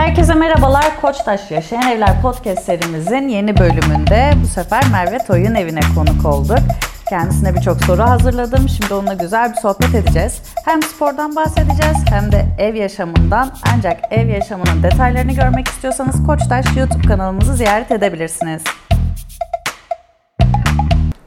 Herkese merhabalar. Koçtaş Yaşayan Evler podcast serimizin yeni bölümünde bu sefer Merve Toy'un evine konuk olduk. Kendisine birçok soru hazırladım. Şimdi onunla güzel bir sohbet edeceğiz. Hem spordan bahsedeceğiz hem de ev yaşamından. Ancak ev yaşamının detaylarını görmek istiyorsanız Koçtaş YouTube kanalımızı ziyaret edebilirsiniz.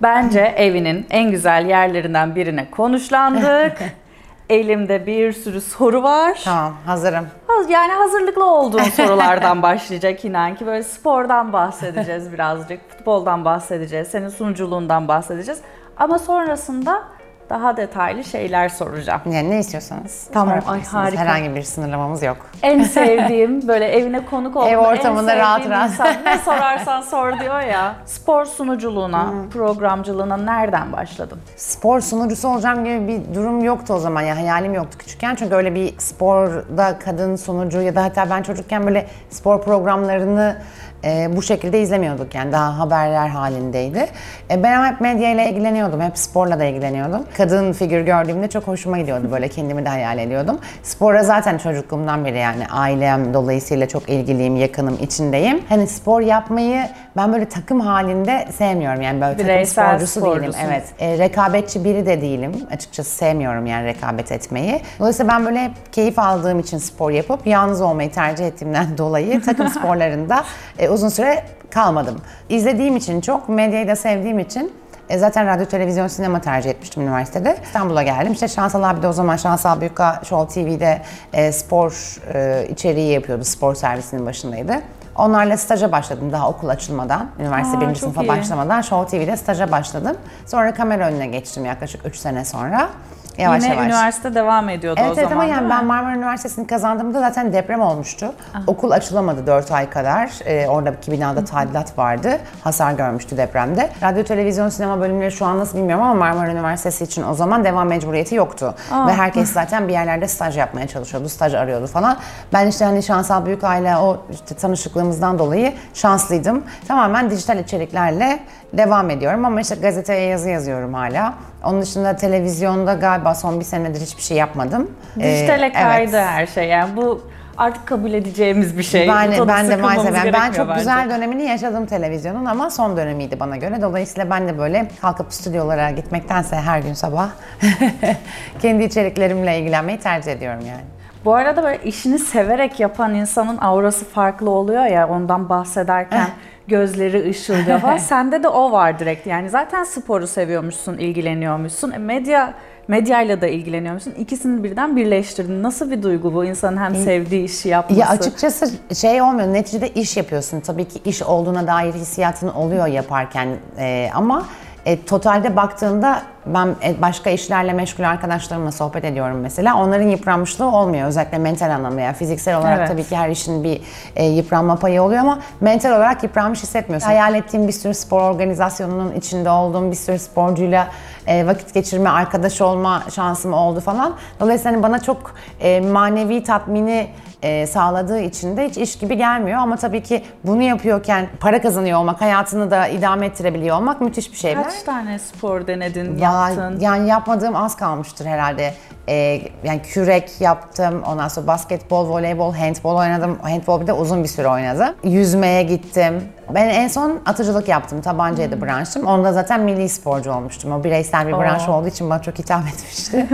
Bence evinin en güzel yerlerinden birine konuşlandık. Elimde bir sürü soru var. Tamam hazırım. Yani hazırlıklı olduğum sorulardan başlayacak inan ki böyle spordan bahsedeceğiz birazcık, futboldan bahsedeceğiz, senin sunuculuğundan bahsedeceğiz. Ama sonrasında daha detaylı şeyler soracağım. Yani ne istiyorsanız. Tamam, ay harika. Herhangi bir sınırlamamız yok. En sevdiğim böyle evine konuk olduğum Ev ortamında en rahat rahat. insan. Ne sorarsan sor diyor ya. Spor sunuculuğuna, programcılığına nereden başladın? Spor sunucusu olacağım gibi bir durum yoktu o zaman. Ya hayalim yoktu küçükken. Çünkü öyle bir sporda kadın sunucu ya da hatta ben çocukken böyle spor programlarını e, bu şekilde izlemiyorduk yani daha haberler halindeydi. E, ben hep medya ile ilgileniyordum, hep sporla da ilgileniyordum. Kadın figür gördüğümde çok hoşuma gidiyordu böyle kendimi de hayal ediyordum. Spora zaten çocukluğumdan beri yani ailem dolayısıyla çok ilgiliyim, yakınım, içindeyim. Hani spor yapmayı ben böyle takım halinde sevmiyorum yani böyle Bireysel takım sporcusu değilim. sporcusun. Evet. E, rekabetçi biri de değilim. Açıkçası sevmiyorum yani rekabet etmeyi. Dolayısıyla ben böyle hep keyif aldığım için spor yapıp yalnız olmayı tercih ettiğimden dolayı takım sporlarında e, uzun süre kalmadım. İzlediğim için çok, medyayı da sevdiğim için e, zaten radyo, televizyon, sinema tercih etmiştim üniversitede. İstanbul'a geldim. İşte Şansal abi de o zaman Şansal Büyükka Show TV'de e, spor e, içeriği yapıyordu. Spor servisinin başındaydı. Onlarla staja başladım daha okul açılmadan. Üniversite Aa, birinci sınıfa iyi. başlamadan Show TV'de staja başladım. Sonra kamera önüne geçtim yaklaşık 3 sene sonra. Yavaş Yine yavaş. üniversite devam ediyordu o Evet evet zaman ama yani ben? Marmara Üniversitesi'ni kazandığımda zaten deprem olmuştu. Okul açılamadı 4 ay kadar. Ee, orada iki binada tadilat vardı. Hasar görmüştü depremde. Radyo, televizyon, sinema bölümleri şu an nasıl bilmiyorum ama Marmara Üniversitesi için o zaman devam mecburiyeti yoktu. Ve herkes zaten bir yerlerde staj yapmaya çalışıyordu, staj arıyordu falan. Ben işte hani Şansal Büyük Aile o işte tanışıklığımızdan dolayı şanslıydım. Tamamen dijital içeriklerle devam ediyorum ama işte gazeteye yazı yazıyorum hala. Onun dışında televizyonda galiba son bir senedir hiçbir şey yapmadım. Dijitale Ee, kaydı evet. her şey yani bu artık kabul edeceğimiz bir şey. Ben, ben de maalesef yani ben çok bence. güzel dönemini yaşadım televizyonun ama son dönemiydi bana göre. Dolayısıyla ben de böyle kalkıp stüdyolara gitmektense her gün sabah kendi içeriklerimle ilgilenmeyi tercih ediyorum yani. Bu arada böyle işini severek yapan insanın aurası farklı oluyor ya ondan bahsederken gözleri ışıldıyor falan. Sende de o var direkt. Yani zaten sporu seviyormuşsun, ilgileniyormuşsun. E, medya medyayla da ilgileniyormuşsun. İkisini birden birleştirdin. Nasıl bir duygu bu insanın hem sevdiği işi yapması? Ya açıkçası şey olmuyor. Neticede iş yapıyorsun. Tabii ki iş olduğuna dair hissiyatın oluyor yaparken Ee, ama e, totalde baktığında ben e, başka işlerle meşgul arkadaşlarımla sohbet ediyorum mesela. Onların yıpranmışlığı olmuyor. Özellikle mental anlamda. Yani fiziksel olarak Evet. tabii ki her işin bir e, yıpranma payı oluyor ama mental olarak yıpranmış hissetmiyorsun. Hayal ettiğim bir sürü spor organizasyonunun içinde olduğum bir sürü sporcuyla e, vakit geçirme, arkadaş olma şansım oldu falan. Dolayısıyla hani bana çok e, manevi tatmini e, sağladığı için de hiç iş gibi gelmiyor. Ama tabii ki bunu yapıyorken para kazanıyor olmak, hayatını da idame ettirebiliyor olmak müthiş bir şey. Kaç tane spor denedin, Ya- yaptın? Yani yapmadığım az kalmıştır herhalde. Ee, yani kürek yaptım, ondan sonra basketbol, voleybol, handbol oynadım. Handbol bir de uzun bir süre oynadım. Yüzmeye gittim. Ben en son atıcılık yaptım, tabancaydı branşım. Onda zaten milli sporcu olmuştum. O bireysel bir branş Oo. olduğu için bana çok hitap etmişti.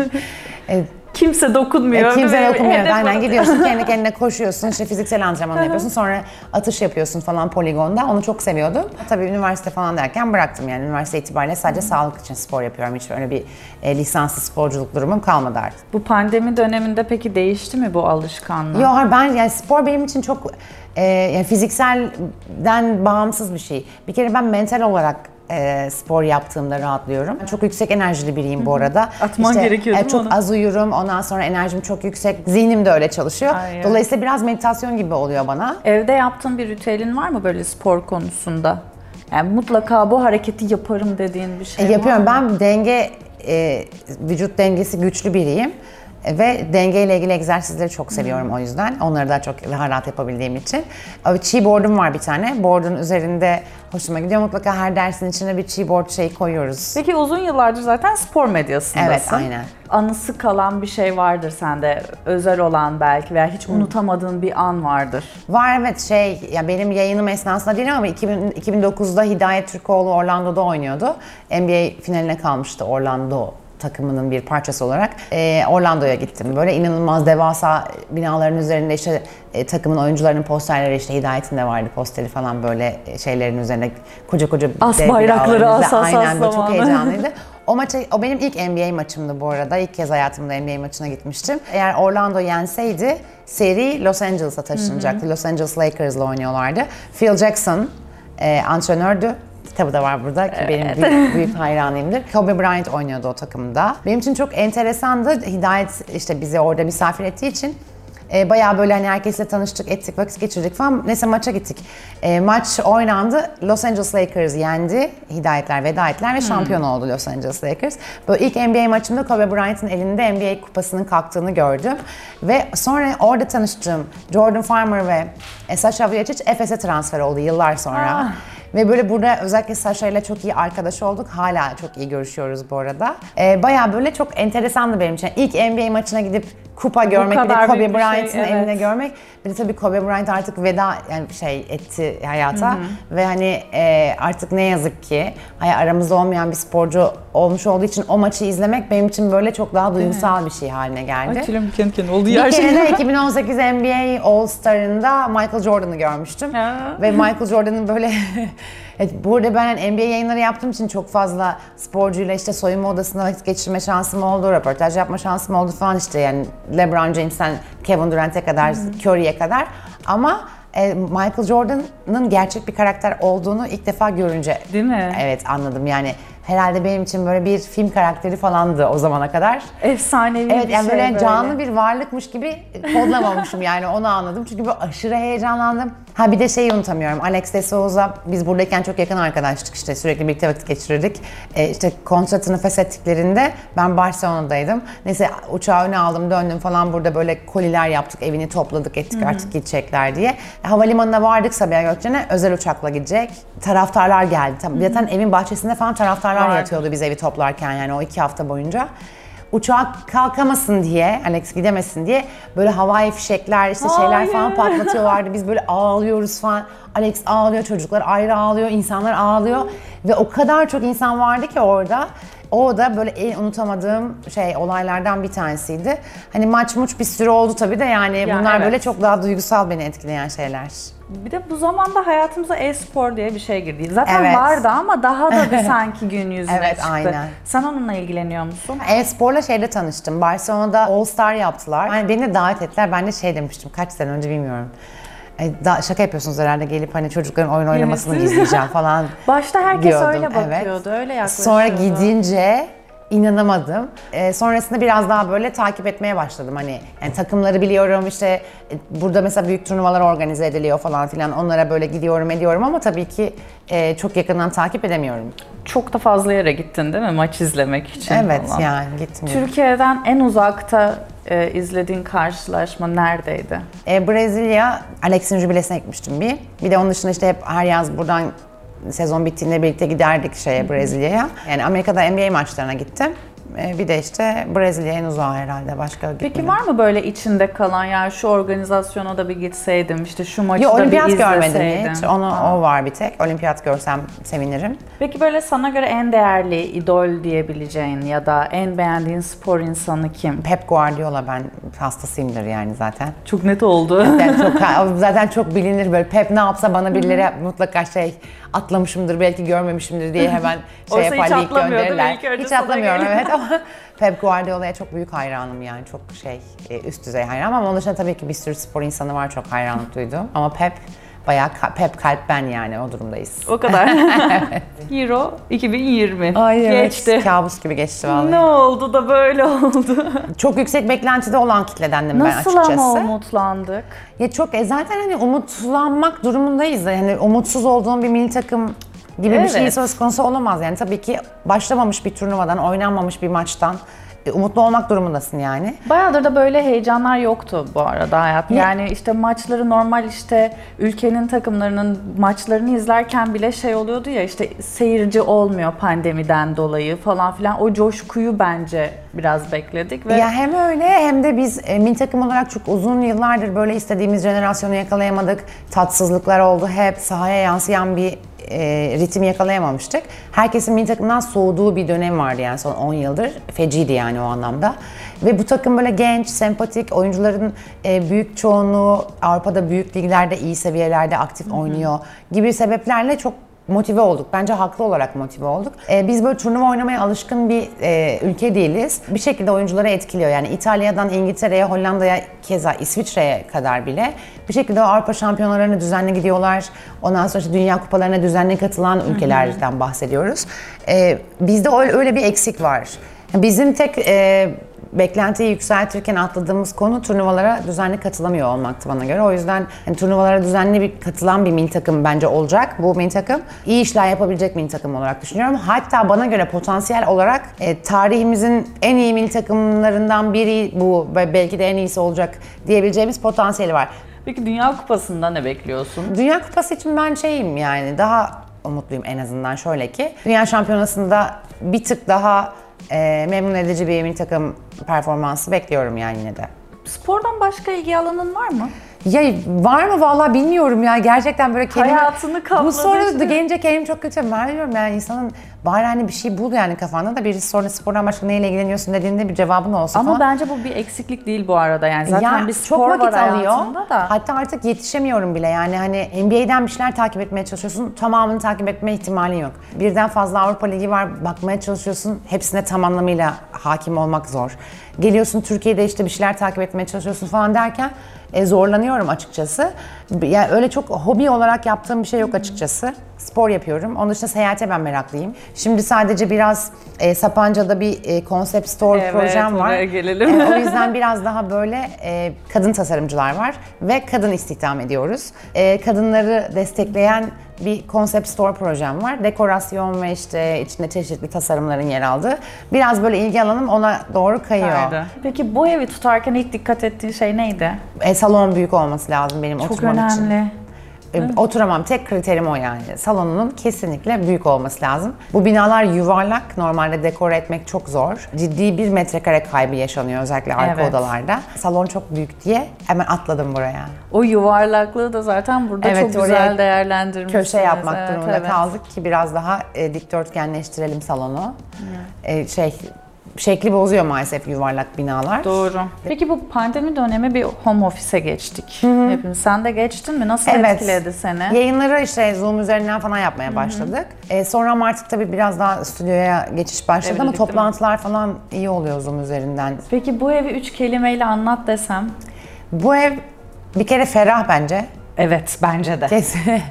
Kimse dokunmuyor. e, Kimse hedef Aynen gidiyorsun kendi kendine koşuyorsun, işte fiziksel antrenman yapıyorsun. Sonra atış yapıyorsun falan poligonda. Onu çok seviyordum. Tabii üniversite falan derken bıraktım yani. Üniversite itibariyle sadece sağlık için spor yapıyorum. Hiç öyle bir e, lisanslı sporculuk durumum kalmadı artık. Bu pandemi döneminde peki değişti mi bu alışkanlık? Yok ben yani spor benim için çok e, yani fizikselden bağımsız bir şey. Bir kere ben mental olarak e, spor yaptığımda rahatlıyorum. Çok yüksek enerjili biriyim bu arada. Atman gerekiyor değil mi Çok onu? az uyurum. Ondan sonra enerjim çok yüksek. Zihnim de öyle çalışıyor. Ay, evet. Dolayısıyla biraz meditasyon gibi oluyor bana. Evde yaptığın bir ritüelin var mı böyle spor konusunda? Yani mutlaka bu hareketi yaparım dediğin bir şey E, yapıyorum. var mı? Ben denge, e, vücut dengesi güçlü biriyim. E, Ve dengeyle ilgili egzersizleri çok seviyorum o yüzden. Onları daha çok daha rahat yapabildiğim için. Çiğ board'um var bir tane. Board'un üzerinde hoşuma gidiyor. Mutlaka her dersin içine bir cheatboard şey koyuyoruz. Peki uzun yıllardır zaten spor medyasındasın. Evet, aynen. Anısı kalan bir şey vardır sende. Özel olan belki veya hiç unutamadığın bir an vardır. Var evet şey ya benim yayınım esnasında değil ama 2000, 2009'da Hidayet Türkoğlu Orlando'da oynuyordu. NBA finaline kalmıştı Orlando takımının bir parçası olarak. Ee, Orlando'ya gittim. Böyle inanılmaz devasa binaların üzerinde işte e, takımın oyuncularının posterleri işte Hidayet'in de vardı posteri falan böyle şeylerin üzerine koca koca As bayrakları, as, as, as Aynen böyle çok heyecanlıydı. O maça, o benim ilk NBA maçımdı bu arada. İlk kez hayatımda NBA maçına gitmiştim. Eğer Orlando yenseydi seri Los Angeles'a taşınacaktı. Los Angeles Lakers'la oynuyorlardı. Phil Jackson e, antrenördü. Kitabı da var burada ki benim büyük, büyük hayranıyımdır. Kobe Bryant oynuyordu o takımda. Benim için çok enteresandı. Hidayet işte bizi orada misafir ettiği için e, bayağı böyle hani herkesle tanıştık, ettik, vakit geçirdik falan. Neyse maça gittik. E, maç oynandı. Los Angeles Lakers yendi. Hidayetler, veda ettiler ve şampiyon oldu Los Angeles Lakers. Böyle ilk NBA maçımda Kobe Bryant'ın elinde NBA kupasının kalktığını gördüm. Ve sonra orada tanıştığım Jordan Farmer ve Sasha Vujacic Efes'e transfer oldu yıllar sonra. Ah. Ve böyle burada özellikle Sasha ile çok iyi arkadaş olduk. Hala çok iyi görüşüyoruz bu arada. Ee, bayağı böyle çok enteresandı benim için. İlk NBA maçına gidip kupa görmek, bir de Kobe şey, Bryant'ın evet. elinde görmek. Bir de tabii Kobe Bryant artık veda yani şey etti hayata. Ve hani e, artık ne yazık ki hani aramızda olmayan bir sporcu olmuş olduğu için o maçı izlemek benim için böyle çok daha duygusal bir şey haline geldi. tüylerim kendi kendine oldu Bir kere de 2018 NBA All-Star'ında Michael Jordan'ı görmüştüm. Ha. Ve Michael Jordan'ın böyle... Evet, burada ben hani NBA yayınları yaptığım için çok fazla sporcuyla işte soyunma odasında vakit geçirme şansım oldu, röportaj yapma şansım oldu falan işte yani LeBron James'ten Kevin Durant'e kadar, Curry'e kadar. Ama e, Michael Jordan'ın gerçek bir karakter olduğunu ilk defa görünce Değil mi? evet anladım yani herhalde benim için böyle bir film karakteri falandı o zamana kadar. Efsanevi Evet bir yani şey böyle, canlı bir varlıkmış gibi kodlamamışım yani onu anladım. Çünkü böyle aşırı heyecanlandım. Ha bir de şeyi unutamıyorum. Alex de Souza biz buradayken çok yakın arkadaştık işte sürekli birlikte vakit geçirirdik. Ee, işte kontratını feshettiklerinde ben Barcelona'daydım. Neyse uçağı öne aldım döndüm falan burada böyle koliler yaptık evini topladık ettik artık gidecekler diye. Havalimanına vardık Sabiha Gökçen'e özel uçakla gidecek. Taraftarlar geldi. Tam- Zaten evin bahçesinde falan taraftarlar Vardı. yatıyordu biz evi toplarken yani o iki hafta boyunca uçak kalkamasın diye, Alex gidemesin diye böyle havai fişekler işte şeyler Hayır. falan patlatıyorlardı. Biz böyle ağlıyoruz falan. Alex ağlıyor, çocuklar ayrı ağlıyor, insanlar ağlıyor. Ve o kadar çok insan vardı ki orada. O da böyle en unutamadığım şey olaylardan bir tanesiydi. Hani maç muç bir sürü oldu tabii de yani Ya bunlar evet. böyle çok daha duygusal beni etkileyen şeyler. Bir de bu zamanda hayatımıza e-spor diye bir şey girdi. Zaten Evet. vardı ama daha da bir sanki gün yüzüne Evet, çıktı. aynen. Sen onunla ilgileniyor musun? E-sporla şeyde tanıştım. Barcelona'da All Star yaptılar. Yani beni de davet ettiler. Ben de şey demiştim. Kaç sene önce bilmiyorum. Ay, da, şaka yapıyorsunuz herhalde gelip hani çocukların oyun oynamasını Yenisi. izleyeceğim falan. Başta herkes diyordum. öyle Evet. bakıyordu, öyle yaklaşıyordu. Sonra gidince inanamadım. Ee, sonrasında biraz daha böyle takip etmeye başladım. Hani yani takımları biliyorum işte e, burada mesela büyük turnuvalar organize ediliyor falan filan. Onlara böyle gidiyorum ediyorum ama tabii ki e, çok yakından takip edemiyorum. Çok da fazla yere gittin değil mi maç izlemek için Evet falan. yani gitmiyorum. Türkiye'den en uzakta e, izlediğin karşılaşma neredeydi? E, Brezilya, Alex'in jübilesine gitmiştim bir. Bir de onun dışında işte hep her yaz buradan sezon bittiğinde birlikte giderdik şeye Brezilya'ya. Yani Amerika'da NBA maçlarına gittim. E, bir de işte Brezilya en uzağı herhalde başka Peki gitmedim. var mı böyle içinde kalan ya şu organizasyona da bir gitseydim işte şu maçı Yok da bir olimpiyat görmedim izleseydim. hiç. Onu, o var bir tek. Olimpiyat görsem sevinirim. Peki böyle sana göre en değerli idol diyebileceğin ya da en beğendiğin spor insanı kim? Pep Guardiola ben hastasıyımdır yani zaten. Çok net oldu. Yani çok, zaten çok bilinir böyle Pep ne yapsa bana birileri mutlaka şey atlamışımdır belki görmemişimdir diye hemen şey Oysa hiç yapar link atlamıyor değil mi? gönderirler. İlk önce Hiç atlamıyorum evet ama Pep Guardiola'ya çok büyük hayranım yani çok şey e, üst düzey hayranım ama onun dışında tabii ki bir sürü spor insanı var çok hayranlık duyduğum ama Pep bayağı ka- Pep kalp ben yani o durumdayız. O kadar. Euro 2020. Geçti. Kabus gibi geçti vallahi. Ne oldu da böyle oldu? Çok yüksek beklentide olan kitledendim ben Nasıl açıkçası. ama umutlandık? Ya çok e zaten hani umutlanmak durumundayız. Yani umutsuz olduğun bir milli takım gibi bir şey Evet. söz konusu olamaz. Yani tabii ki başlamamış bir turnuvadan, oynanmamış bir maçtan e, umutlu olmak durumundasın yani. Bayağıdır da böyle heyecanlar yoktu bu arada hayat. Yani işte maçları normal işte ülkenin takımlarının maçlarını izlerken bile şey oluyordu ya işte seyirci olmuyor pandemiden dolayı falan filan. O coşkuyu bence biraz bekledik ve Ya hem öyle hem de biz e, milli takım olarak çok uzun yıllardır böyle istediğimiz jenerasyonu yakalayamadık. Tatsızlıklar oldu. Hep sahaya yansıyan bir e, ritim yakalayamamıştık. Herkesin milli takımdan soğuduğu bir dönem vardı yani son 10 yıldır. Feciydi yani o anlamda. Ve bu takım böyle genç, sempatik, oyuncuların e, büyük çoğunluğu Avrupa'da büyük liglerde iyi seviyelerde aktif oynuyor gibi sebeplerle çok motive olduk. Bence haklı olarak motive olduk. Ee, biz böyle turnuva oynamaya alışkın bir e, ülke değiliz. Bir şekilde oyuncuları etkiliyor. Yani İtalya'dan İngiltere'ye, Hollanda'ya, keza İsviçre'ye kadar bile bir şekilde Avrupa şampiyonalarına düzenli gidiyorlar. Ondan sonra işte Dünya Kupalarına düzenli katılan ülkelerden bahsediyoruz. Ee, bizde öyle bir eksik var. Bizim tek e, beklentiyi yükseltirken atladığımız konu turnuvalara düzenli katılamıyor olmaktı bana göre. O yüzden hani turnuvalara düzenli bir katılan bir milli takım bence olacak bu milli takım. İyi işler yapabilecek milli takım olarak düşünüyorum. Hatta bana göre potansiyel olarak e, tarihimizin en iyi milli takımlarından biri bu ve belki de en iyisi olacak diyebileceğimiz potansiyeli var. peki Dünya Kupası'nda ne bekliyorsun? Dünya Kupası için ben şeyim yani daha umutluyum en azından şöyle ki. Dünya Şampiyonası'nda bir tık daha e, memnun edici bir milli takım performansı bekliyorum yani yine de. Spordan başka ilgi alanın var mı? Ya var mı vallahi bilmiyorum ya gerçekten böyle kendimi... Hayatını kapladı Bu soru da gelince kendimi çok kötü ben yani insanın bari hani bir şey bul yani kafanda da birisi sonra spordan başka neyle ilgileniyorsun dediğinde bir cevabın olsun Ama falan. bence bu bir eksiklik değil bu arada yani zaten Ya bir spor çok vakit var alıyor. da. Hatta artık yetişemiyorum bile. Yani hani NBA'den bir şeyler takip etmeye çalışıyorsun. Tamamını takip etme ihtimalin yok. Birden fazla Avrupa Ligi var. Bakmaya çalışıyorsun. Hepsine tam anlamıyla hakim olmak zor. Geliyorsun Türkiye'de işte bir şeyler takip etmeye çalışıyorsun falan derken e, zorlanıyorum açıkçası. Yani öyle çok hobi olarak yaptığım bir şey yok açıkçası. Spor yapıyorum. Onun dışında seyahate ben meraklıyım. Şimdi sadece biraz e, Sapanca'da bir e, concept store Evet, projem var. oraya gelelim. E, o yüzden biraz daha böyle e, kadın tasarımcılar var ve kadın istihdam ediyoruz. E, kadınları destekleyen bir concept store projem var. Dekorasyon ve işte içinde çeşitli tasarımların yer aldığı. Biraz böyle ilgi alanım ona doğru kayıyor. Kaydı. Peki bu evi tutarken ilk dikkat ettiğin şey neydi? E, salon büyük olması lazım benim Çok oturmam için. E, Oturamam. Tek kriterim o yani. Salonunun kesinlikle büyük olması lazım. Bu binalar yuvarlak. Normalde dekore etmek çok zor. Ciddi bir metrekare kaybı yaşanıyor özellikle arka Evet. odalarda. Salon çok büyük diye hemen atladım buraya. O yuvarlaklığı da zaten burada Evet, çok güzel değerlendirmişsiniz. Köşe yapmak Evet, durumunda evet. kaldık ki biraz daha e, dikdörtgenleştirelim salonu. E, şey şekli bozuyor maalesef yuvarlak binalar. Doğru. Peki bu pandemi dönemi bir home office'e geçtik. Hepimiz. Sen de geçtin mi? Nasıl Evet. etkiledi seni? Yayınları işte Zoom üzerinden falan yapmaya başladık. E, sonra ama artık tabii biraz daha stüdyoya geçiş başladı ama değil mi? toplantılar falan iyi oluyor Zoom üzerinden. Peki bu evi üç kelimeyle anlat desem? Bu ev bir kere ferah bence. Evet bence de. Kesin,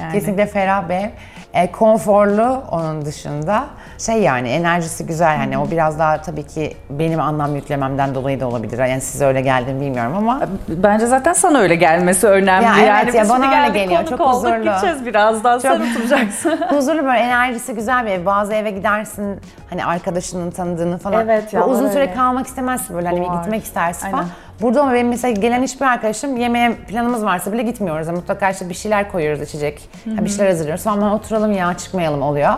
Yani. Kesinlikle ferah bir ev. E, konforlu onun dışında. Şey yani enerjisi güzel yani o biraz daha tabii ki benim anlam yüklememden dolayı da olabilir. Yani size öyle geldi mi bilmiyorum ama Bence zaten sana öyle gelmesi önemli. Ya evet yani ya, biz bana öyle geldik, geliyor. Çok olduk, huzurlu. gideceğiz birazdan. Sen oturacaksın. huzurlu böyle enerjisi güzel bir ev. Bazı eve gidersin hani arkadaşının tanıdığını falan. Evet ya, uzun süre öyle. kalmak istemezsin böyle hani bir gitmek istersin Aynen. Burada ama benim mesela gelen hiçbir arkadaşım yemeğe planımız varsa bile gitmiyoruz. Yani mutlaka işte bir şeyler koyuyoruz içecek. Bir şeyler hazırlıyoruz. Ama oturalım ya çıkmayalım oluyor.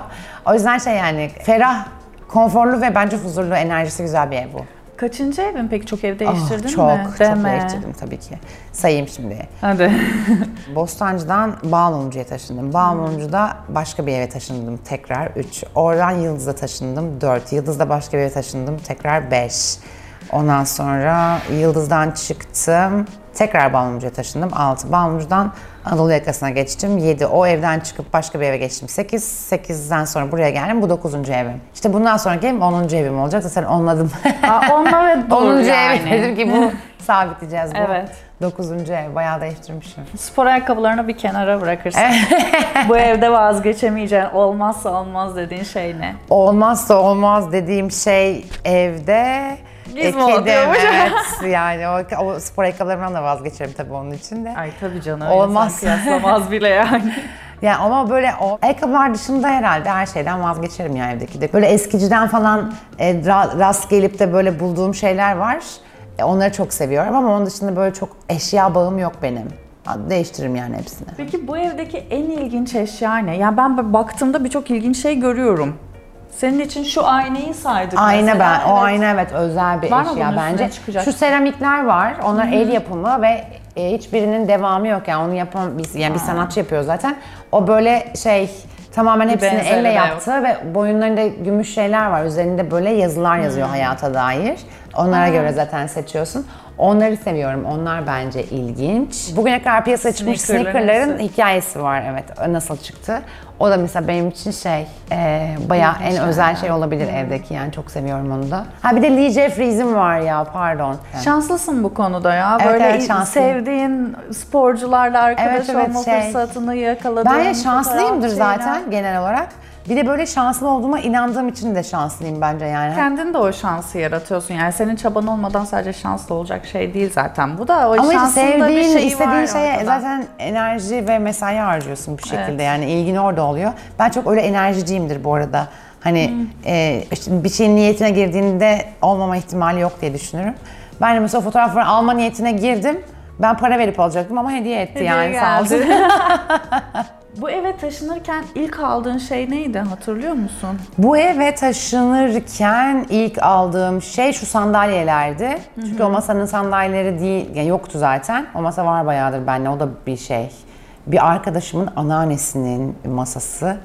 O yüzden şey yani ferah, konforlu ve bence huzurlu enerjisi güzel bir ev bu. Kaçıncı evin peki? Çok ev Ah, değiştirdin çok, mi? çok Deme. değiştirdim tabii ki. Sayayım şimdi. Hadi. Bostancı'dan Bağmumcu'ya taşındım. Bağmumcu'da başka bir eve taşındım tekrar 3. Oradan Yıldız'a taşındım 4. Yıldız'da başka bir eve taşındım tekrar 5. Ondan sonra Yıldız'dan çıktım. Tekrar Bağmumcu'ya taşındım 6. Bağmumcu'dan Anadolu yakasına geçtim 7. O evden çıkıp başka bir eve geçtim 8. 8'den sonra buraya geldim bu 9. evim. İşte bundan sonraki evim 10. evim olacak. Zaten onladım. Aa, onunla ve dur 10. yani. ev dedim ki bu sabitleyeceğiz bu. Evet. 9. ev bayağı değiştirmişim. Spor ayakkabılarını bir kenara bırakırsın. Bu evde vazgeçemeyeceğin, olmazsa olmaz dediğin şey ne? olmazsa olmaz dediğim şey evde Kedim, diyormuş. evet. Yani o, o spor ayakkabılarımdan da vazgeçerim tabii onun için de. Ay tabii canım. Olmaz. Kıyaslamaz bile yani. Yani ama böyle o ayakkabılar dışında herhalde her şeyden vazgeçerim ya evdeki de. Böyle eskiciden falan e, ra- rast gelip de böyle bulduğum şeyler var. E, onları çok seviyorum ama onun dışında böyle çok eşya bağım yok benim. Değiştiririm yani hepsini. Peki bu evdeki en ilginç eşya ne? Yani ben baktığımda birçok ilginç şey görüyorum. Senin için şu aynayı saydık Ayna mesela. ben, o Evet. ayna evet özel bir Var eşya bence. çıkacak? Şu seramikler var, onlar el yapımı ve e, hiçbirinin devamı yok yani onu yapan biz yani bir sanatçı yapıyor zaten. O böyle şey tamamen hepsini benzeri elle yok. yaptı ve boyunlarında gümüş şeyler var. Üzerinde böyle yazılar yazıyor hayata dair. Onlara göre zaten seçiyorsun. Onları seviyorum. Onlar bence ilginç. Bugüne kadar piyasaya çıkmış Sneakerların hikayesi var evet. Nasıl çıktı? O da mesela benim için şey e, bayağı en özel yani. şey olabilir evdeki yani çok seviyorum onu da. Ha bir de Lee Jeffries'im var ya pardon. Şanslısın bu konuda ya. Evet, Böyle evet, şanslıyım. sevdiğin sporcularla arkadaş Evet, evet, olma şey. fırsatını yakaladığın Ben şanslıyımdır fotoğraf zaten genel olarak. Bir de böyle şanslı olduğuma inandığım için de şanslıyım bence yani. Kendin de o şansı yaratıyorsun. Yani senin çaban olmadan sadece şanslı olacak şey değil zaten. Bu da o Ama şansın da bir sevdiğin, şeyi istediğin var şeye ortada. zaten enerji ve mesai harcıyorsun bir şekilde. Evet. Yani ilgin orada oluyor. Ben çok öyle enerjiciyimdir bu arada. Hani Hmm. e, işte bir şeyin niyetine girdiğinde olmama ihtimali yok diye düşünürüm. Ben de mesela fotoğrafları alma niyetine girdim. Ben para verip alacaktım ama hediye etti Hediye yani sağ olsun. Bu eve taşınırken ilk aldığın şey neydi hatırlıyor musun? Bu eve taşınırken ilk aldığım şey şu sandalyelerdi. Çünkü o masanın sandalyeleri değil, yani yoktu zaten. O masa var bayağıdır bende, o da bir şey. Bir arkadaşımın anneannesinin masası.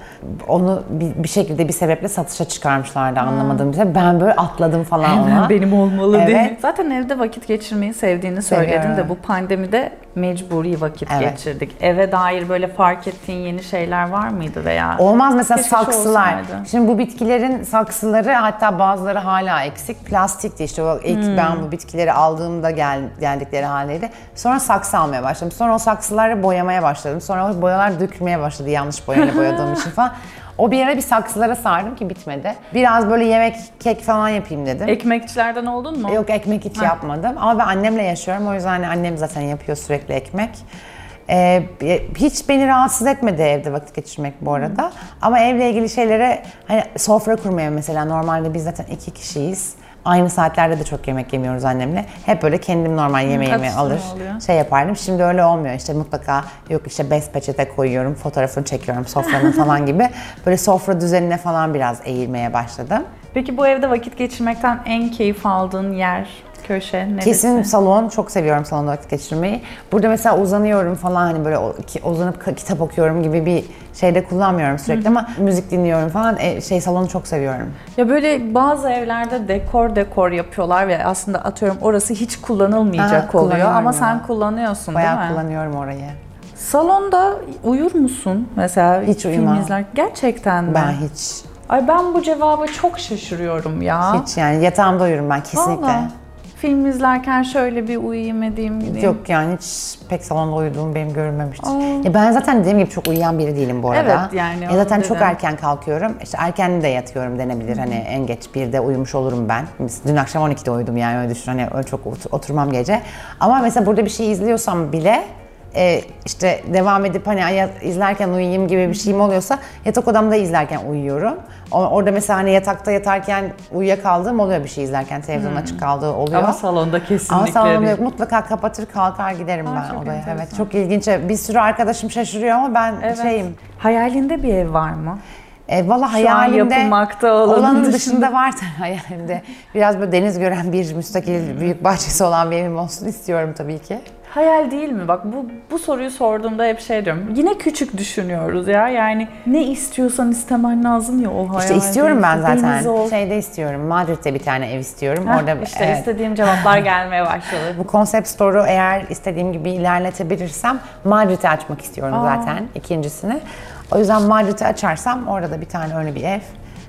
Onu bir, bir şekilde bir sebeple satışa çıkarmışlardı anlamadığım bir şey. Ben böyle atladım falan ona. benim olmalı Evet. değil. Zaten evde vakit geçirmeyi sevdiğini söyledin Seviyorum. de bu pandemide mecburi vakit Evet. geçirdik. Eve dair böyle fark ettiğin yeni şeyler var mıydı veya? Olmaz mesela Keşke saksılar. olsaydı. Şimdi bu bitkilerin saksıları hatta bazıları hala eksik. Plastikti işte o ilk Hmm. ben bu bitkileri aldığımda gel, geldikleri haldeydi. Sonra saksı almaya başladım. Sonra o saksıları boyamaya başladım. Sonra o boyalar dökülmeye başladı yanlış boyayla boyadığım için falan. O bir ara bir saksılara sardım ki bitmedi. Biraz böyle yemek, kek falan yapayım dedim. Ekmekçilerden oldun mu? Yok ekmek hiç yapmadım ama ben annemle yaşıyorum o yüzden hani annem zaten yapıyor sürekli ekmek. Ee, hiç beni rahatsız etmedi evde vakit geçirmek bu arada. Ama evle ilgili şeylere hani sofra kurmaya mesela normalde biz zaten iki kişiyiz. Aynı saatlerde de çok yemek yemiyoruz annemle. Hep böyle kendim normal yemeğimi atıştırma alır oluyor. şey yapardım. Şimdi öyle olmuyor. İşte mutlaka yok işte bez peçete koyuyorum, fotoğrafını çekiyorum sofranın falan gibi. Böyle sofra düzenine falan biraz eğilmeye başladım. Peki bu evde vakit geçirmekten en keyif aldığın yer, köşe neresi? Kesin salon. Çok seviyorum salonda vakit geçirmeyi. Burada mesela uzanıyorum falan hani böyle uzanıp kitap okuyorum gibi bir şeyde kullanmıyorum sürekli ama müzik dinliyorum falan. E, şey salonu çok seviyorum. Ya böyle bazı evlerde dekor dekor yapıyorlar ve aslında atıyorum orası hiç kullanılmayacak Ha, oluyor ama kullanıyorum sen ya. kullanıyorsun Bayağı değil mi? kullanıyorum orayı. Salonda uyur musun mesela Hiç uyumam. izler? Gerçekten mi? Ben hiç. Ay ben bu cevaba çok şaşırıyorum ya. Hiç yani yatağımda uyurum ben kesinlikle. Vallahi. Film izlerken şöyle bir uyuyayım edeyim gideyim. Yok yani hiç pek salonda uyuduğum benim görülmemiştir. Ya ben zaten dediğim gibi çok uyuyan biri değilim bu arada. Evet, yani Ya zaten çok dedim. erken kalkıyorum. İşte erken de yatıyorum denebilir. Hani en geç bir de uyumuş olurum ben. Dün akşam 12'de uyudum yani öyle düşün. Hani öyle çok ot- oturmam gece. Ama mesela burada bir şey izliyorsam bile e, işte devam edip hani izlerken uyuyayım gibi bir şeyim oluyorsa yatak odamda izlerken uyuyorum. Orada mesela hani yatakta yatarken uyuyakaldığım oluyor bir şey izlerken. Televizyon açık kaldığı oluyor. Ama salonda kesinlikle Ama salonda yok. Mutlaka kapatır kalkar giderim Aa, ben odaya. enteresan. Evet çok ilginç. Bir sürü arkadaşım şaşırıyor ama ben Evet. şeyim. Hayalinde bir ev var mı? E, Valla hayalimde yapılmakta olanın olanın dışında. dışında var hayalimde. Biraz böyle deniz gören bir müstakil büyük bahçesi olan bir evim olsun istiyorum tabii ki. Hayal değil mi? Bak bu bu soruyu sorduğumda hep şey diyorum. Yine küçük düşünüyoruz ya. Yani ne istiyorsan istemen lazım ya o hayal. İşte istiyorum ben zaten. Ol. Şeyde istiyorum. Madrid'de bir tane ev istiyorum. Heh, Orada işte evet. istediğim cevaplar gelmeye başladı. Bu konsept store'u eğer istediğim gibi ilerletebilirsem Madrid'i açmak istiyorum Aa. zaten ikincisini. O yüzden Madrid'i açarsam orada da bir tane öyle bir ev.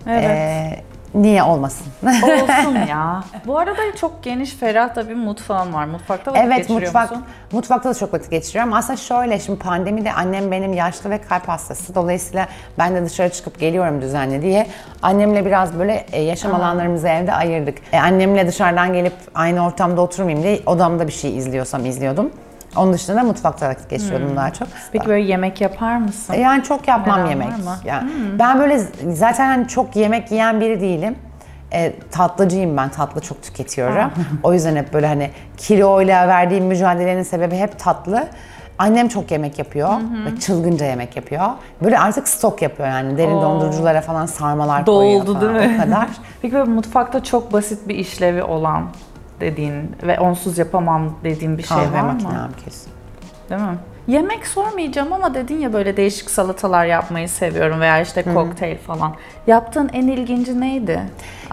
Evet. Ee, Niye olmasın? Olsun ya. Bu arada çok geniş, ferah da bir mutfağın var. Mutfakta vakit Evet geçiriyor mutfak musun? mutfakta da çok vakit geçiriyorum. Aslında şöyle şimdi pandemide annem benim yaşlı ve kalp hastası. Dolayısıyla ben de dışarı çıkıp geliyorum düzenli diye. Annemle biraz böyle e, yaşam alanlarımızı evde ayırdık. E, annemle dışarıdan gelip aynı ortamda oturmayayım diye odamda bir şey izliyorsam izliyordum. Onun dışında da mutfakta vakit geçiriyordum Hmm. daha çok. Peki böyle yemek yapar mısın? Yani çok yapmam Neden yemek. mı? Hmm. Yani Ben böyle zaten hani çok yemek yiyen biri değilim. E, tatlıcıyım ben, tatlı çok tüketiyorum. o yüzden hep böyle hani kiloyla verdiğim mücadelenin sebebi hep tatlı. Annem çok yemek yapıyor ve çılgınca yemek yapıyor. Böyle artık stok yapıyor yani derin donduruculara falan sarmalar koyuyor Doldu falan değil mi? o kadar. Peki böyle mutfakta çok basit bir işlevi olan dediğin ve onsuz yapamam dediğin bir şey Kahve var mı? makinem kesin. Değil mi? Yemek sormayacağım ama dedin ya böyle değişik salatalar yapmayı seviyorum veya işte kokteyl falan. Yaptığın en ilginci neydi?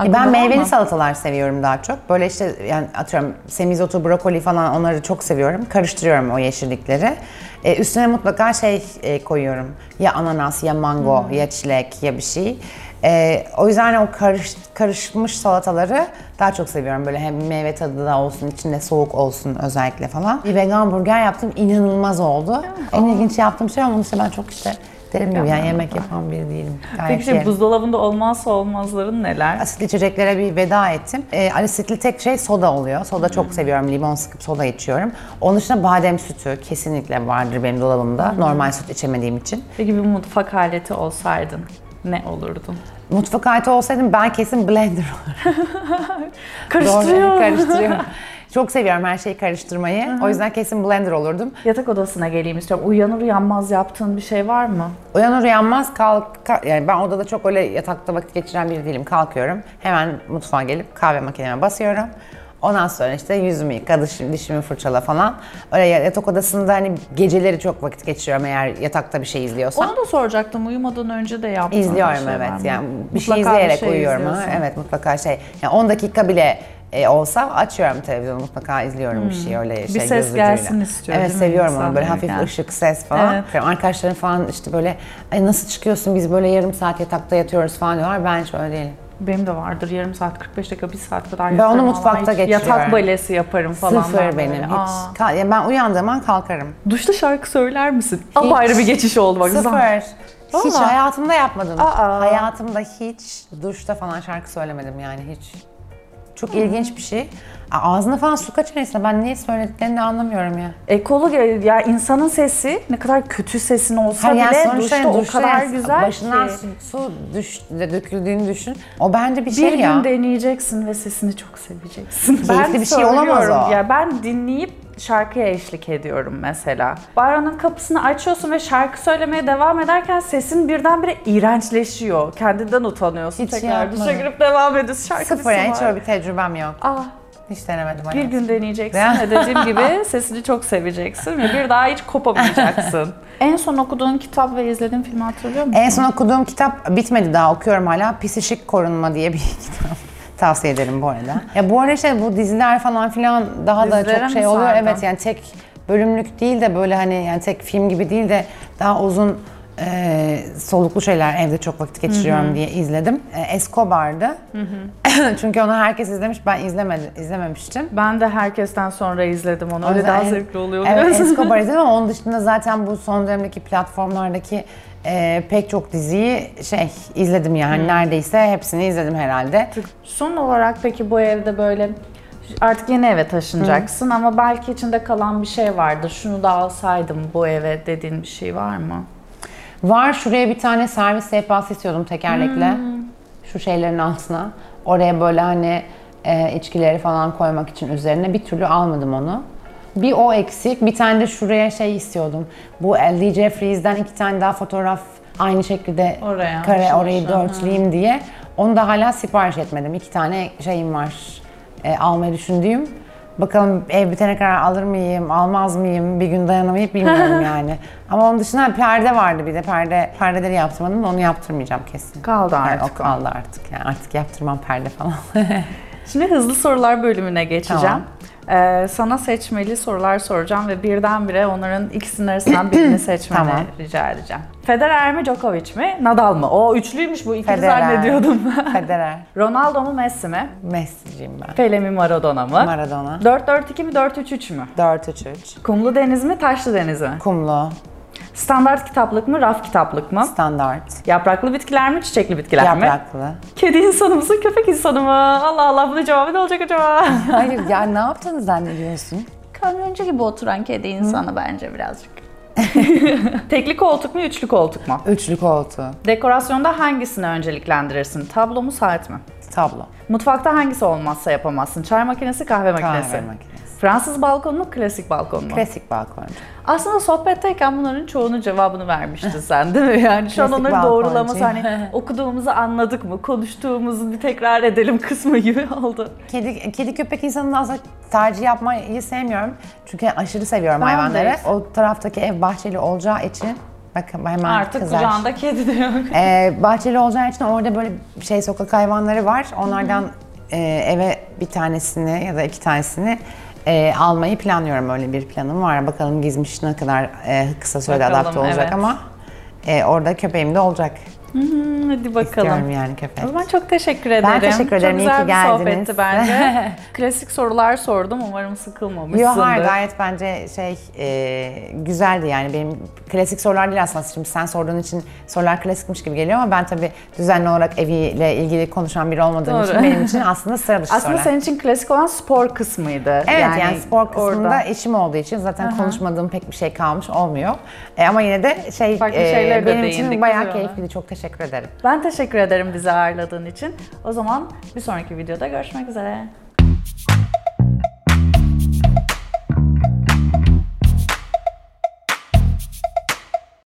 E, Ben meyveli mı? salatalar seviyorum daha çok. Böyle işte yani atıyorum semizotu, brokoli falan onları çok seviyorum. Karıştırıyorum o yeşillikleri. E, üstüne mutlaka şey e, koyuyorum. Ya ananas, ya mango, ya çilek, ya bir şey. E, o yüzden o karış, karışmış salataları daha çok seviyorum. Böyle hem meyve tadı da olsun, içinde soğuk olsun özellikle falan. Bir vegan burger yaptım, inanılmaz oldu. En ilginç yaptığım şey ama işte ben çok işte dediğim gibi yani yemek yapan biri değilim. Gayet Peki şey, buzdolabında olmazsa olmazların neler? Asitli içeceklere bir veda ettim. E, asitli tek şey soda oluyor. Soda Hmm. çok seviyorum. Limon sıkıp soda içiyorum. Onun dışında badem sütü kesinlikle vardır benim dolabımda. Hmm. Normal süt içemediğim için. Peki bir mutfak aleti olsaydın ne olurdun? Mutfak aleti olsaydım ben kesin blender olurdum. Karıştırıyor. Doğru, karıştırıyorum. Çok seviyorum her şeyi karıştırmayı. O yüzden kesin blender olurdum. Yatak odasına geleyim istiyorum. Uyanır uyanmaz yaptığın bir şey var mı? Uyanır uyanmaz kalk, kalk- yani ben odada çok öyle yatakta vakit geçiren biri değilim. Kalkıyorum. Hemen mutfağa gelip kahve makineme basıyorum. Ondan sonra işte yüzümü yıka, dişimi, dişimi fırçala falan. Öyle yatak odasında hani geceleri çok vakit geçiriyorum eğer yatakta bir şey izliyorsam. Onu da soracaktım. Uyumadan önce de yaptığın İzliyorum bir şey evet yani bir şey Mutlaka izleyerek şey uyuyorum ha. Evet mutlaka şey. Yani 10 dakika bile e, olsa açıyorum televizyonu mutlaka izliyorum bir şey öyle şey ses göz ucuyla. gelsin istiyor, Evet seviyorum onu böyle hafif uyurken? ışık ses falan. Evet. Arkadaşlarım falan işte böyle Ay nasıl çıkıyorsun biz böyle yarım saat yatakta yatıyoruz falan diyorlar. Ben hiç öyle değilim. Benim de vardır yarım saat, 45 dakika, bir saat kadar Ben onu mutfakta hiç geçiriyorum. Yatak balesi yaparım falan. Sıfır ben benim böyle. hiç. Aa. Yani ben uyandığım an kalkarım. Duşta şarkı söyler misin? Apayrı bir geçiş oldu bak. Sıfır. Hiç Vallahi. hayatımda yapmadım. Aa. Hayatımda hiç duşta falan şarkı söylemedim yani hiç. Çok ilginç bir şey. Ağzına falan su kaçırırsa ben niye söylediklerini anlamıyorum ya. Ekolog ya insanın sesi ne kadar kötü sesin olsa yani bile sonuçta duşta o duşta kadar yani güzel başından ki. su, su düş, döküldüğünü düşün. O bence bir Bir şey gün ya. deneyeceksin ve sesini çok seveceksin. Keyifli bir şey olamaz söylüyorum o. Ya ben dinleyip şarkıya eşlik ediyorum mesela. Baranın kapısını açıyorsun ve şarkı söylemeye devam ederken sesin birdenbire iğrençleşiyor. Kendinden utanıyorsun. Hiç Tekrar yapmadım. duşa girip devam ediyorsun. Şarkı Sıfır yani hiç öyle bir tecrübem yok. Ah, Hiç denemedim bir hayatımda. gün deneyeceksin ve dediğim gibi sesini çok seveceksin ve bir daha hiç kopamayacaksın. en son okuduğun kitap ve izlediğin filmi hatırlıyor musun? En son okuduğum kitap bitmedi daha okuyorum hala. Psişik Korunma diye bir kitap. Tavsiye ederim bu arada. Ya bu arada işte bu diziler falan filan daha da Dizilere çok mi şey oluyor. sardın? Evet yani tek bölümlük değil de böyle hani yani tek film gibi değil de daha uzun e, soluklu şeyler evde çok vakit geçiriyorum diye izledim. E, Escobar'dı. Çünkü onu herkes izlemiş ben izlemedim, izlememiştim. Ben de herkesten sonra izledim onu. O Öyle daha en- zevkli oluyor. Evet. Escobar izledim ama onun dışında zaten bu son dönemdeki platformlardaki e, pek çok diziyi şey izledim yani neredeyse hepsini izledim herhalde. Son olarak peki bu evde böyle artık yeni eve taşınacaksın ama belki içinde kalan bir şey vardır. Şunu da alsaydım bu eve dediğin bir şey var mı? Var şuraya bir tane servis sehpası istiyordum tekerlekle. Şu şeylerin altına. Oraya böyle hani e, içkileri falan koymak için üzerine bir türlü almadım onu. Bir o eksik. Bir tane de şuraya şey istiyordum. Bu L.D. Jeffries'den iki tane daha fotoğraf aynı şekilde Oraya, kare aşağı orayı dörtleyeyim diye. Onu da hala sipariş etmedim. İki tane şeyim var e, almayı düşündüğüm. Bakalım ev bitene kadar alır mıyım, almaz mıyım, bir gün dayanamayıp bilmiyorum yani. Ama onun dışında perde vardı bir de perde perdeleri yaptırmadım da onu yaptırmayacağım kesin. Kaldı Yani artık o kaldı artık yani artık yaptırmam perde falan. Şimdi hızlı sorular bölümüne geçeceğim. Tamam. Ee, sana seçmeli sorular soracağım ve birdenbire onların ikisinin arasından birini seçmeni Tamam. rica edeceğim. Federer mi, Djokovic mi, Nadal mı? O üçlüymüş bu ikili Federer. zannediyordum. Federer. Ronaldo mu, Messi mi? Messi'ciyim ben. Pele mi, Maradona mı? Maradona. 4-4-2 mi, 4-3-3 mü? 4-3-3. Kumlu deniz mi, taşlı deniz mi? Kumlu. Standart kitaplık mı, raf kitaplık mı? Standart. Yapraklı bitkiler mi, çiçekli bitkiler mi? Yapraklı. Kedi insanı mısın, köpek insanı mı? Allah Allah bunun cevabı ne olacak acaba? Hayır ya ne yaptığını zannediyorsun? Kamyoncu gibi oturan kedi insanı bence birazcık. Tekli koltuk mu, üçlü koltuk mu? Üçlü koltuğu. Dekorasyonda hangisini önceliklendirirsin? Tablo mu, saat mi? Tablo. Mutfakta hangisi olmazsa yapamazsın? Çay makinesi, kahve makinesi. Kahve makinesi. Fransız balkon mu, klasik balkon mu? Klasik balkoncu. Aslında sohbetteyken bunların çoğunun cevabını vermiştin sen değil mi? Yani şu an onları balkoncu. doğrulaması hani okuduğumuzu anladık mı, konuştuğumuzu bir tekrar edelim kısmı gibi oldu. Kedi, kedi köpek insanını aslında tercih yapmayı sevmiyorum. Çünkü aşırı seviyorum Ben de. hayvanları. O taraftaki ev bahçeli olacağı için bakın hemen Artık kızar. kucağında kedi de yok. Ee, bahçeli olacağı için orada böyle şey sokak hayvanları var. Onlardan e, eve bir tanesini ya da iki tanesini e, almayı planlıyorum. Öyle bir planım var. Bakalım gizmiş ne kadar e, kısa sürede Bakalım, adapte olacak evet. ama e, orada köpeğim de olacak. Hmm, hadi bakalım. İstiyorum yani köpek. O zaman çok teşekkür ederim. teşekkür ederim, Çok iyi güzel ki bir geldiniz. sohbetti bence. Klasik sorular sordum. Umarım sıkılmamışsındır. Yok hayır gayet bence şey e, güzeldi yani benim klasik sorular değil aslında şimdi sen sorduğun için sorular klasikmiş gibi geliyor ama ben tabii düzenli olarak eviyle ilgili konuşan biri olmadığım Doğru. için benim için aslında sıra dışı Aslında sorular. senin için klasik olan spor kısmıydı. Evet yani, spor kısmında orada. işim olduğu için zaten konuşmadığım pek bir şey kalmış olmuyor. E, ama yine de şey Farklı e, de benim değindik, için bayağı keyifliydi. Çok teşekkür ederim. Ben teşekkür ederim bizi ağırladığın için. O zaman bir sonraki videoda görüşmek üzere.